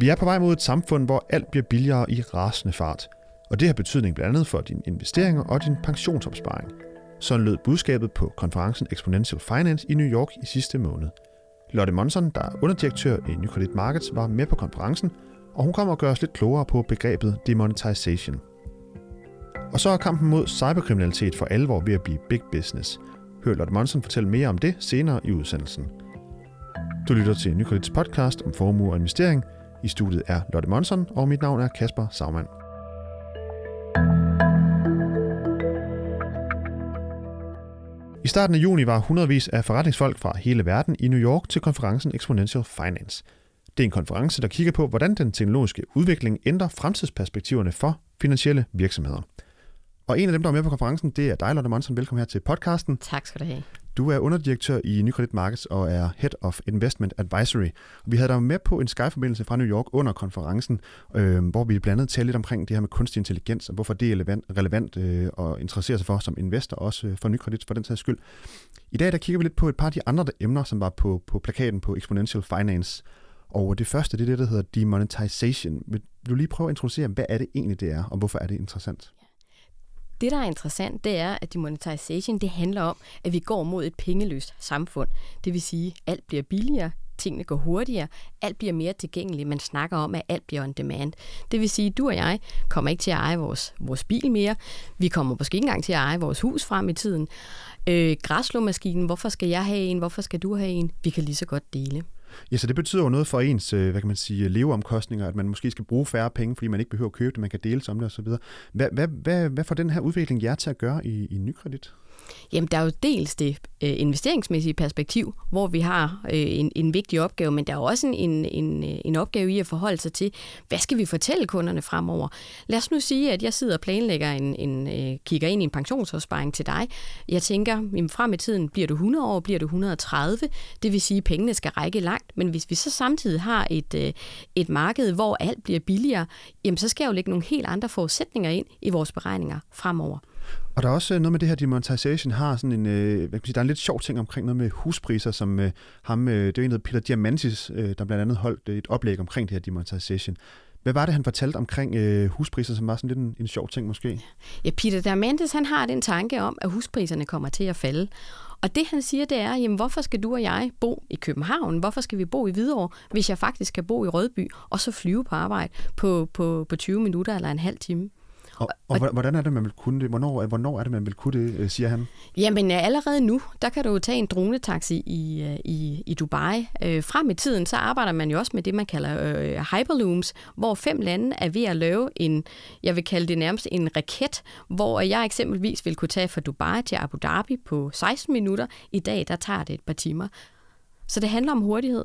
Vi er på vej mod et samfund, hvor alt bliver billigere i rasende fart. Og det har betydning blandt andet for dine investeringer og din pensionsopsparing. Sådan lød budskabet på konferencen Exponential Finance i New York i sidste måned. Lotte Monson, der er underdirektør i Nykredit Markets, var med på konferencen, og hun kommer og gør os lidt klogere på begrebet demonetization. Og så er kampen mod cyberkriminalitet for alvor ved at blive big business. Hør Lotte Monson fortælle mere om det senere i udsendelsen. Du lytter til Nykredits podcast om formue og investering. I studiet er Lotte Monson, og mit navn er Kasper Sagmann. I starten af juni var hundredvis af forretningsfolk fra hele verden i New York til konferencen Exponential Finance. Det er en konference, der kigger på, hvordan den teknologiske udvikling ændrer fremtidsperspektiverne for finansielle virksomheder. Og en af dem, der er med på konferencen, det er dig, Lotte Monson. Velkommen her til podcasten. Tak skal du have. Du er underdirektør i Nykredit Markets og er Head of Investment Advisory. Vi havde dig med på en Skype-forbindelse fra New York under konferencen, øh, hvor vi blandt andet talte lidt omkring det her med kunstig intelligens, og hvorfor det er relevant, relevant øh, at interessere sig for som investor, også øh, for Nykredit for den sags skyld. I dag der kigger vi lidt på et par af de andre emner, som var på, på plakaten på Exponential Finance. Og det første, det er det, der hedder demonetization. Vil du lige prøve at introducere, hvad er det egentlig, det er, og hvorfor er det interessant? Det, der er interessant, det er, at demonetization, det handler om, at vi går mod et pengeløst samfund. Det vil sige, at alt bliver billigere, tingene går hurtigere, alt bliver mere tilgængeligt. Man snakker om, at alt bliver on demand. Det vil sige, at du og jeg kommer ikke til at eje vores, vores bil mere. Vi kommer måske ikke engang til at eje vores hus frem i tiden. Øh, græslåmaskinen, hvorfor skal jeg have en? Hvorfor skal du have en? Vi kan lige så godt dele. Ja, så det betyder jo noget for ens, øh, hvad kan man sige, leveomkostninger, at man måske skal bruge færre penge, fordi man ikke behøver at købe det, man kan dele om det osv. Hvad, hvad, hvad, hvad får den her udvikling jer til at gøre i, i nykredit? Jamen, der er jo dels det øh, investeringsmæssige perspektiv, hvor vi har øh, en, en vigtig opgave, men der er også en, en, øh, en opgave i at forholde sig til, hvad skal vi fortælle kunderne fremover? Lad os nu sige, at jeg sidder og planlægger en, en øh, kigger ind i en pensionsopsparing til dig. Jeg tænker, jamen, frem i tiden bliver du 100 år, bliver du 130, det vil sige, at pengene skal række langt, men hvis vi så samtidig har et, øh, et marked, hvor alt bliver billigere, jamen, så skal jeg jo lægge nogle helt andre forudsætninger ind i vores beregninger fremover. Og der er også øh, noget med det her demonetization har sådan en, øh, hvad kan man sige, der er en lidt sjov ting omkring noget med huspriser, som øh, ham, øh, det er en, der Peter Diamantis, øh, der blandt andet holdt øh, et oplæg omkring det her demonetization. Hvad var det, han fortalte omkring øh, huspriser, som var sådan lidt en, en sjov ting måske? Ja, Peter Diamantis, han har den tanke om, at huspriserne kommer til at falde. Og det han siger, det er, jamen hvorfor skal du og jeg bo i København? Hvorfor skal vi bo i Hvidovre, hvis jeg faktisk kan bo i Rødby, og så flyve på arbejde på, på, på 20 minutter eller en halv time? Og, og, og hvordan er det, man vil kunne det? Hvornår, hvornår er det, man vil kunne det, øh, siger han? Jamen allerede nu, der kan du tage en dronetaxi i, øh, i, i Dubai. Øh, frem i tiden, så arbejder man jo også med det, man kalder øh, hyperlooms, hvor fem lande er ved at lave en, jeg vil kalde det nærmest en raket, hvor jeg eksempelvis vil kunne tage fra Dubai til Abu Dhabi på 16 minutter. I dag, der tager det et par timer. Så det handler om hurtighed.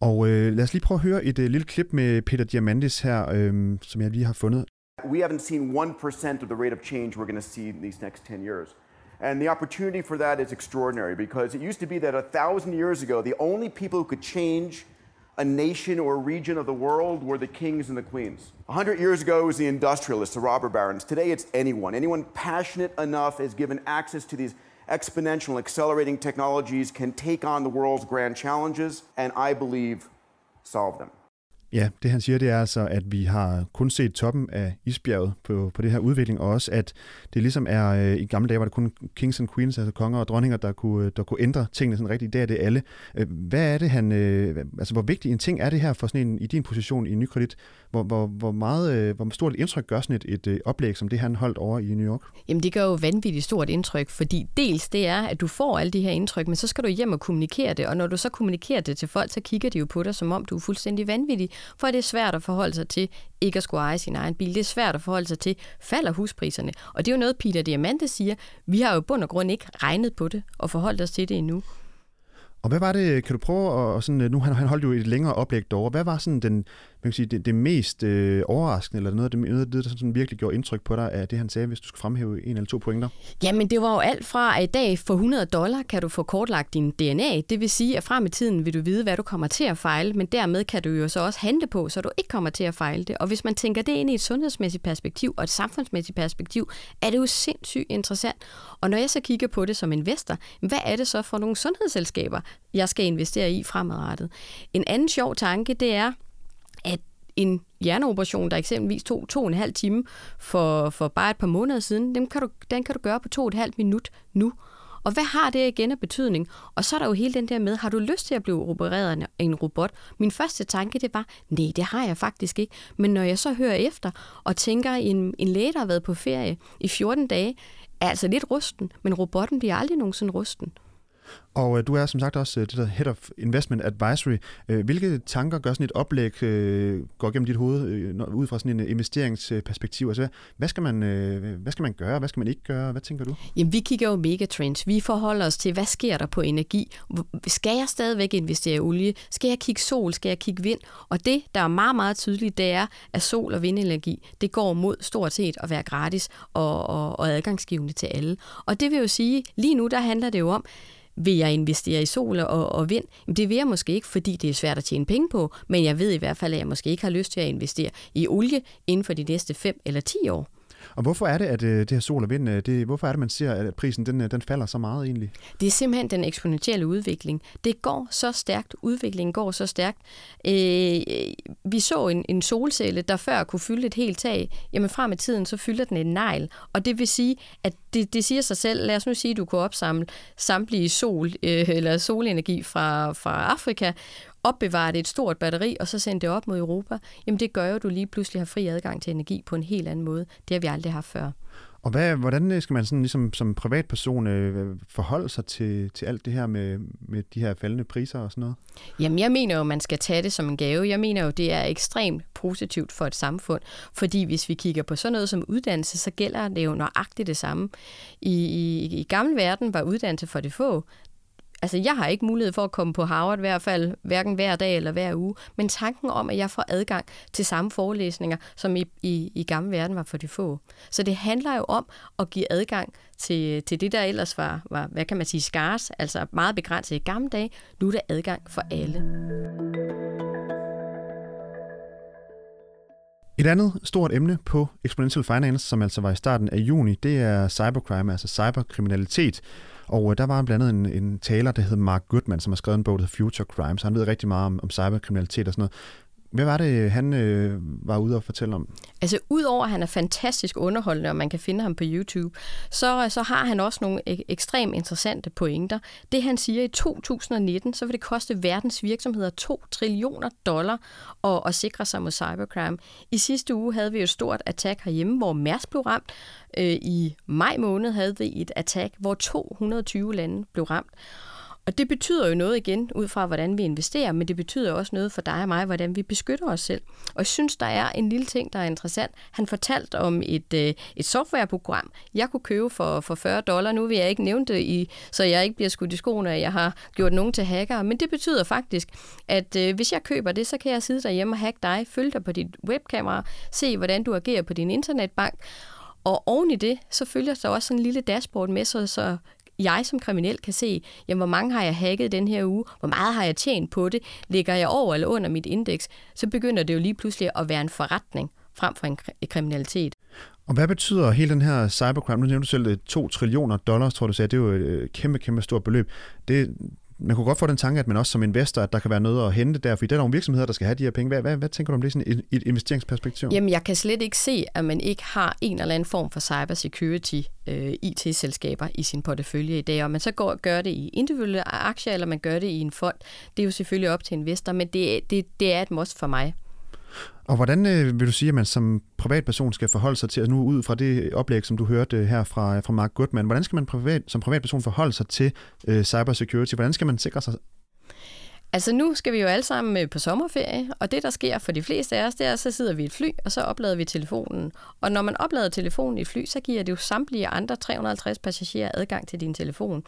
Og øh, lad os lige prøve at høre et øh, lille klip med Peter Diamandis her, øh, som jeg lige har fundet. We haven't seen 1% of the rate of change we're going to see in these next 10 years. And the opportunity for that is extraordinary because it used to be that a thousand years ago, the only people who could change a nation or region of the world were the kings and the queens. A hundred years ago, it was the industrialists, the robber barons. Today, it's anyone. Anyone passionate enough is given access to these exponential, accelerating technologies, can take on the world's grand challenges, and I believe solve them. Ja, det han siger, det er altså, at vi har kun set toppen af isbjerget på, på det her udvikling, og også at det ligesom er, øh, i gamle dage var det kun kings and queens, altså konger og dronninger, der kunne, øh, der kunne ændre tingene sådan rigtigt. I dag er det alle. Øh, hvad er det, han, øh, altså hvor vigtig en ting er det her for sådan en, i din position i Nykredit? Hvor, hvor, hvor, meget, øh, hvor stort et indtryk gør sådan et, et, øh, oplæg, som det han holdt over i New York? Jamen det gør jo vanvittigt stort indtryk, fordi dels det er, at du får alle de her indtryk, men så skal du hjem og kommunikere det, og når du så kommunikerer det til folk, så kigger de jo på dig, som om du er fuldstændig vanvittig, for det er svært at forholde sig til ikke at skulle eje sin egen bil. Det er svært at forholde sig til, falder huspriserne? Og det er jo noget, Peter Diamante siger. Vi har jo bund og grund ikke regnet på det og forholdt os til det endnu. Og hvad var det, kan du prøve at, sådan, øh, nu han, han holdt jo et længere oplæg derovre, hvad var sådan den, man kan sige, det, det mest øh, overraskende, eller noget af det, noget af det der sådan virkelig gjorde indtryk på dig, er det han sagde, hvis du skulle fremhæve en eller to pointer? Jamen det var jo alt fra, at i dag for 100 dollar kan du få kortlagt din DNA, det vil sige, at frem i tiden vil du vide, hvad du kommer til at fejle, men dermed kan du jo så også handle på, så du ikke kommer til at fejle det. Og hvis man tænker det ind i et sundhedsmæssigt perspektiv og et samfundsmæssigt perspektiv, er det jo sindssygt interessant. Og når jeg så kigger på det som investor, hvad er det så for nogle sundhedsselskaber, jeg skal investere i fremadrettet? En anden sjov tanke, det er, en hjerneoperation, der eksempelvis tog to og en halv time for, for bare et par måneder siden, den kan, du, den kan du gøre på to og et halvt minut nu. Og hvad har det igen af betydning? Og så er der jo hele den der med, har du lyst til at blive opereret af en robot? Min første tanke, det var, nej, det har jeg faktisk ikke. Men når jeg så hører efter og tænker, en, en læge, der har været på ferie i 14 dage, er altså lidt rusten, men robotten bliver aldrig nogensinde rusten. Og øh, du er som sagt også øh, det der Head of Investment Advisory. Øh, hvilke tanker gør sådan et oplæg, øh, går gennem dit hoved øh, ud fra sådan en øh, investeringsperspektiv? Altså, hvad skal, man, øh, hvad skal man gøre? Hvad skal man ikke gøre? Hvad tænker du? Jamen, vi kigger jo megatrends. Vi forholder os til, hvad sker der på energi? Skal jeg stadigvæk investere i olie? Skal jeg kigge sol? Skal jeg kigge vind? Og det, der er meget, meget tydeligt, det er, at sol- og vindenergi, det går mod stort set at være gratis og, og, og adgangsgivende til alle. Og det vil jo sige, lige nu der handler det jo om, vil jeg investere i sol og, og vind? Jamen, det vil jeg måske ikke, fordi det er svært at tjene penge på, men jeg ved i hvert fald, at jeg måske ikke har lyst til at investere i olie inden for de næste 5 eller 10 år. Og hvorfor er det, at øh, det her sol og vind, øh, det, hvorfor er det, man ser, at prisen den, øh, den falder så meget egentlig? Det er simpelthen den eksponentielle udvikling. Det går så stærkt. Udviklingen går så stærkt. Øh, vi så en, en solcelle, der før kunne fylde et helt tag. Jamen frem i tiden, så fylder den en negl. Og det vil sige, at det, det siger sig selv. Lad os nu sige, at du kunne opsamle samtlige sol øh, eller solenergi fra, fra Afrika, opbevare det i et stort batteri, og så sende det op mod Europa, jamen det gør jo, at du lige pludselig har fri adgang til energi på en helt anden måde. Det har vi aldrig haft før. Og hvad, hvordan skal man sådan ligesom som privatperson øh, forholde sig til, til alt det her med, med de her faldende priser og sådan noget? Jamen, jeg mener jo, at man skal tage det som en gave. Jeg mener jo, det er ekstremt positivt for et samfund, fordi hvis vi kigger på sådan noget som uddannelse, så gælder det jo nøjagtigt det samme. I, i, i gamle verden var uddannelse for det få. Altså, jeg har ikke mulighed for at komme på Harvard i hvert fald, hverken hver dag eller hver uge, men tanken om, at jeg får adgang til samme forelæsninger, som i, i, i gamle verden var for de få. Så det handler jo om at give adgang til, til det, der ellers var, var, hvad kan man sige, skars, altså meget begrænset i gamle dage. Nu er der adgang for alle. Et andet stort emne på Exponential Finance, som altså var i starten af juni, det er cybercrime, altså cyberkriminalitet. Og øh, der var blandt andet en, en taler, der hed Mark Goodman, som har skrevet en bog, der hedder Future Crimes. Han ved rigtig meget om, om cyberkriminalitet og sådan noget. Hvad var det, han øh, var ude og fortælle om? Altså, udover at han er fantastisk underholdende, og man kan finde ham på YouTube, så, så har han også nogle ek- ekstremt interessante pointer. Det han siger i 2019, så vil det koste verdens virksomheder 2 trillioner dollar at, at sikre sig mod cybercrime. I sidste uge havde vi et stort attack herhjemme, hvor Mærsk blev ramt. Øh, I maj måned havde vi et attack, hvor 220 lande blev ramt. Og det betyder jo noget igen, ud fra hvordan vi investerer, men det betyder også noget for dig og mig, hvordan vi beskytter os selv. Og jeg synes, der er en lille ting, der er interessant. Han fortalte om et, øh, et softwareprogram, jeg kunne købe for, for 40 dollar. Nu vil jeg ikke nævne det, i, så jeg ikke bliver skudt i skoene, at jeg har gjort nogen til hacker. Men det betyder faktisk, at øh, hvis jeg køber det, så kan jeg sidde derhjemme og hacke dig, følge dig på dit webkamera, se hvordan du agerer på din internetbank, og oven i det, så følger der også sådan en lille dashboard med, så, så jeg som kriminel kan se, jamen, hvor mange har jeg hacket den her uge, hvor meget har jeg tjent på det, ligger jeg over eller under mit indeks, så begynder det jo lige pludselig at være en forretning frem for en kriminalitet. Og hvad betyder hele den her cybercrime? Nu nævnte du selv 2 trillioner dollars, tror du sagde. Det er jo et øh, kæmpe, kæmpe stort beløb. Det, man kunne godt få den tanke, at man også som investor, at der kan være noget at hente der, fordi der er nogle virksomheder, der skal have de her penge. Hvad, hvad, hvad tænker du om det sådan i et investeringsperspektiv? Jamen, jeg kan slet ikke se, at man ikke har en eller anden form for cybersecurity øh, IT-selskaber i sin portefølje i dag, og man så går, gør det i individuelle aktier, eller man gør det i en fond. Det er jo selvfølgelig op til investor, men det, det, det er et must for mig. Og hvordan øh, vil du sige, at man som privatperson skal forholde sig til, altså nu ud fra det oplæg, som du hørte øh, her fra, øh, fra Mark Goodman, hvordan skal man privat, som privatperson forholde sig til øh, cybersecurity? Hvordan skal man sikre sig Altså nu skal vi jo alle sammen øh, på sommerferie, og det der sker for de fleste af os, det er, at så sidder vi i et fly, og så oplader vi telefonen. Og når man oplader telefonen i et fly, så giver det jo samtlige andre 350 passagerer adgang til din telefon.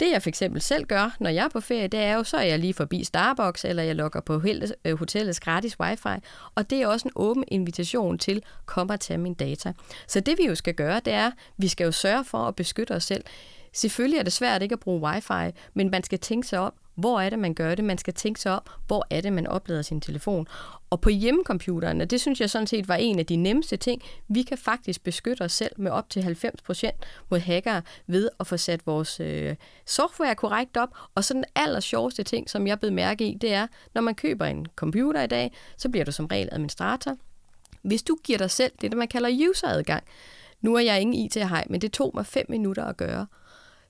Det jeg for eksempel selv gør, når jeg er på ferie, det er jo, så er jeg lige forbi Starbucks, eller jeg logger på øh, hotellets gratis wifi, og det er også en åben invitation til, kom og tage min data. Så det vi jo skal gøre, det er, vi skal jo sørge for at beskytte os selv Selvfølgelig er det svært ikke at bruge wifi, men man skal tænke sig op, hvor er det, man gør det? Man skal tænke sig op, hvor er det, man oplader sin telefon? Og på hjemmecomputeren, og det synes jeg sådan set var en af de nemmeste ting, vi kan faktisk beskytte os selv med op til 90% mod hackere ved at få sat vores øh, software korrekt op. Og så den aller sjoveste ting, som jeg blev mærke i, det er, når man køber en computer i dag, så bliver du som regel administrator. Hvis du giver dig selv det, man kalder useradgang, nu er jeg ingen IT-hej, men det tog mig fem minutter at gøre,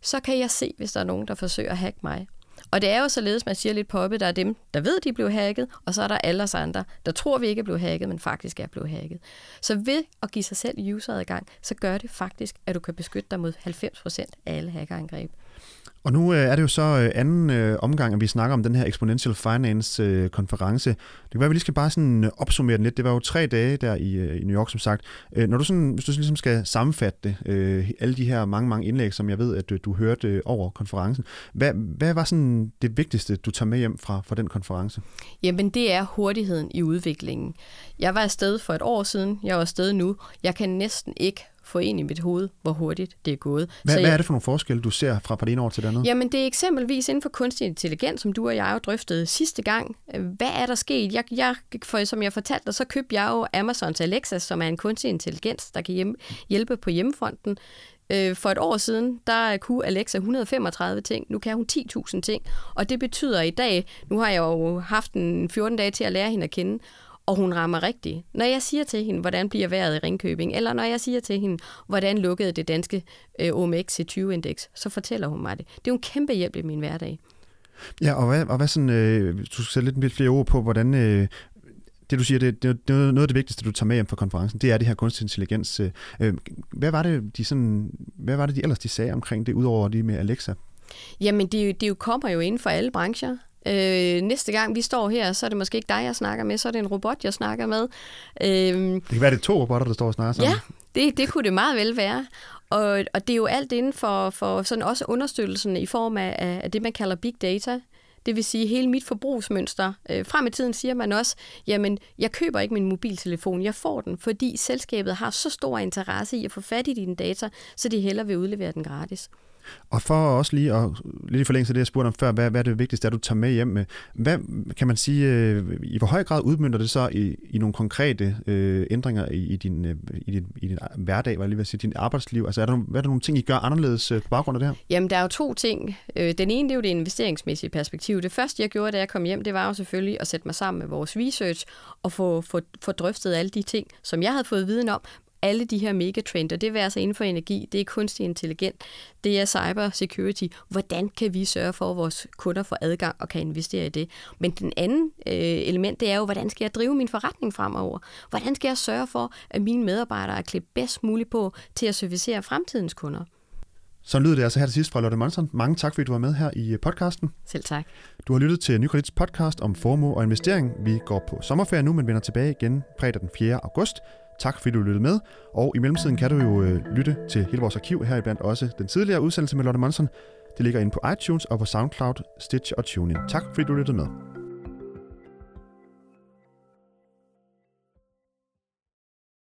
så kan jeg se, hvis der er nogen, der forsøger at hacke mig. Og det er jo således, man siger lidt poppe, der er dem, der ved, de blev hacket, og så er der alle os andre, der tror, vi ikke er blevet hacket, men faktisk er blevet hacket. Så ved at give sig selv useradgang, så gør det faktisk, at du kan beskytte dig mod 90% af alle hackerangreb. Og nu øh, er det jo så øh, anden øh, omgang, at vi snakker om den her Exponential Finance-konference. Øh, det kan være, at vi lige skal bare sådan øh, opsummere den lidt. Det var jo tre dage der i, øh, i New York, som sagt. når du sådan, hvis du ligesom skal sammenfatte det, alle de her mange, mange indlæg, som jeg ved, at du hørte over konferencen, hvad, hvad var sådan det vigtigste, du tager med hjem fra, fra den konference? Jamen, det er hurtigheden i udviklingen. Jeg var afsted for et år siden, jeg er afsted nu. Jeg kan næsten ikke få ind i mit hoved, hvor hurtigt det er gået. Hvad, så hvad er det for nogle forskelle, du ser fra, det ene år til det andet? Jamen, det er eksempelvis inden for kunstig intelligens, som du og jeg jo drøftede sidste gang. Hvad er der sket? Jeg, jeg, for, som jeg fortalte dig, så købte jeg jo Amazons Alexa, som er en kunstig intelligens, der kan hjælpe på hjemmefronten. Øh, for et år siden, der kunne Alexa 135 ting, nu kan hun 10.000 ting, og det betyder i dag, nu har jeg jo haft en 14 dage til at lære hende at kende, og hun rammer rigtigt. Når jeg siger til hende, hvordan bliver vejret i Ringkøbing, eller når jeg siger til hende, hvordan lukkede det danske øh, OMX C20-indeks, så fortæller hun mig det. Det er jo en kæmpe hjælp i min hverdag. Ja, og hvad, og hvad sådan, øh, du skal sætte lidt flere ord på, hvordan, øh, det du siger, det, det, det er noget af det vigtigste, du tager med hjem fra konferencen, det er det her kunstig intelligens. Øh, hvad var det, de sådan, hvad var det, de ellers de sagde omkring det, udover det med Alexa? Jamen, det, det jo kommer jo inden for alle brancher. Øh, næste gang vi står her, så er det måske ikke dig, jeg snakker med, så er det en robot, jeg snakker med. Øh, det kan være, det er to robotter, der står og snakker sammen. Ja, det, det kunne det meget vel være. Og, og det er jo alt inden for, for sådan også understøttelsen i form af, af det, man kalder big data. Det vil sige hele mit forbrugsmønster. Øh, frem i tiden siger man også, jamen, jeg køber ikke min mobiltelefon, jeg får den, fordi selskabet har så stor interesse i at få fat i dine data, så de hellere vil udlevere den gratis. Og for også lige at lidt i forlængelse af det, jeg spurgte om før, hvad, hvad er det vigtigste, at du tager med hjem med? Hvad kan man sige, øh, i hvor høj grad udmyndter det så i, i nogle konkrete øh, ændringer i, i, din, øh, i, din, i din hverdag, hvad jeg lige vil sige, din arbejdsliv? Altså er der, hvad er der nogle ting, I gør anderledes øh, på baggrund af det her? Jamen, der er jo to ting. Øh, den ene, det er jo det investeringsmæssige perspektiv. Det første, jeg gjorde, da jeg kom hjem, det var jo selvfølgelig at sætte mig sammen med vores research og få, få, få drøftet alle de ting, som jeg havde fået viden om, alle de her megatrender, det er altså inden for energi, det er kunstig intelligent, det er cyber security. Hvordan kan vi sørge for, at vores kunder får adgang og kan investere i det? Men den anden øh, element, det er jo, hvordan skal jeg drive min forretning fremover? Hvordan skal jeg sørge for, at mine medarbejdere er klædt bedst muligt på til at servicere fremtidens kunder? Så lyder det altså her til sidst fra Lotte Monson. Mange tak, fordi du var med her i podcasten. Selv tak. Du har lyttet til Nykredits podcast om formue og investering. Vi går på sommerferie nu, men vender tilbage igen fredag den 4. august. Tak fordi du lyttede med, og i mellemtiden kan du jo øh, lytte til hele vores arkiv, her iblandt også den tidligere udsendelse med Lotte Monson. Det ligger inde på iTunes og på SoundCloud, Stitch og TuneIn. Tak fordi du lyttede med.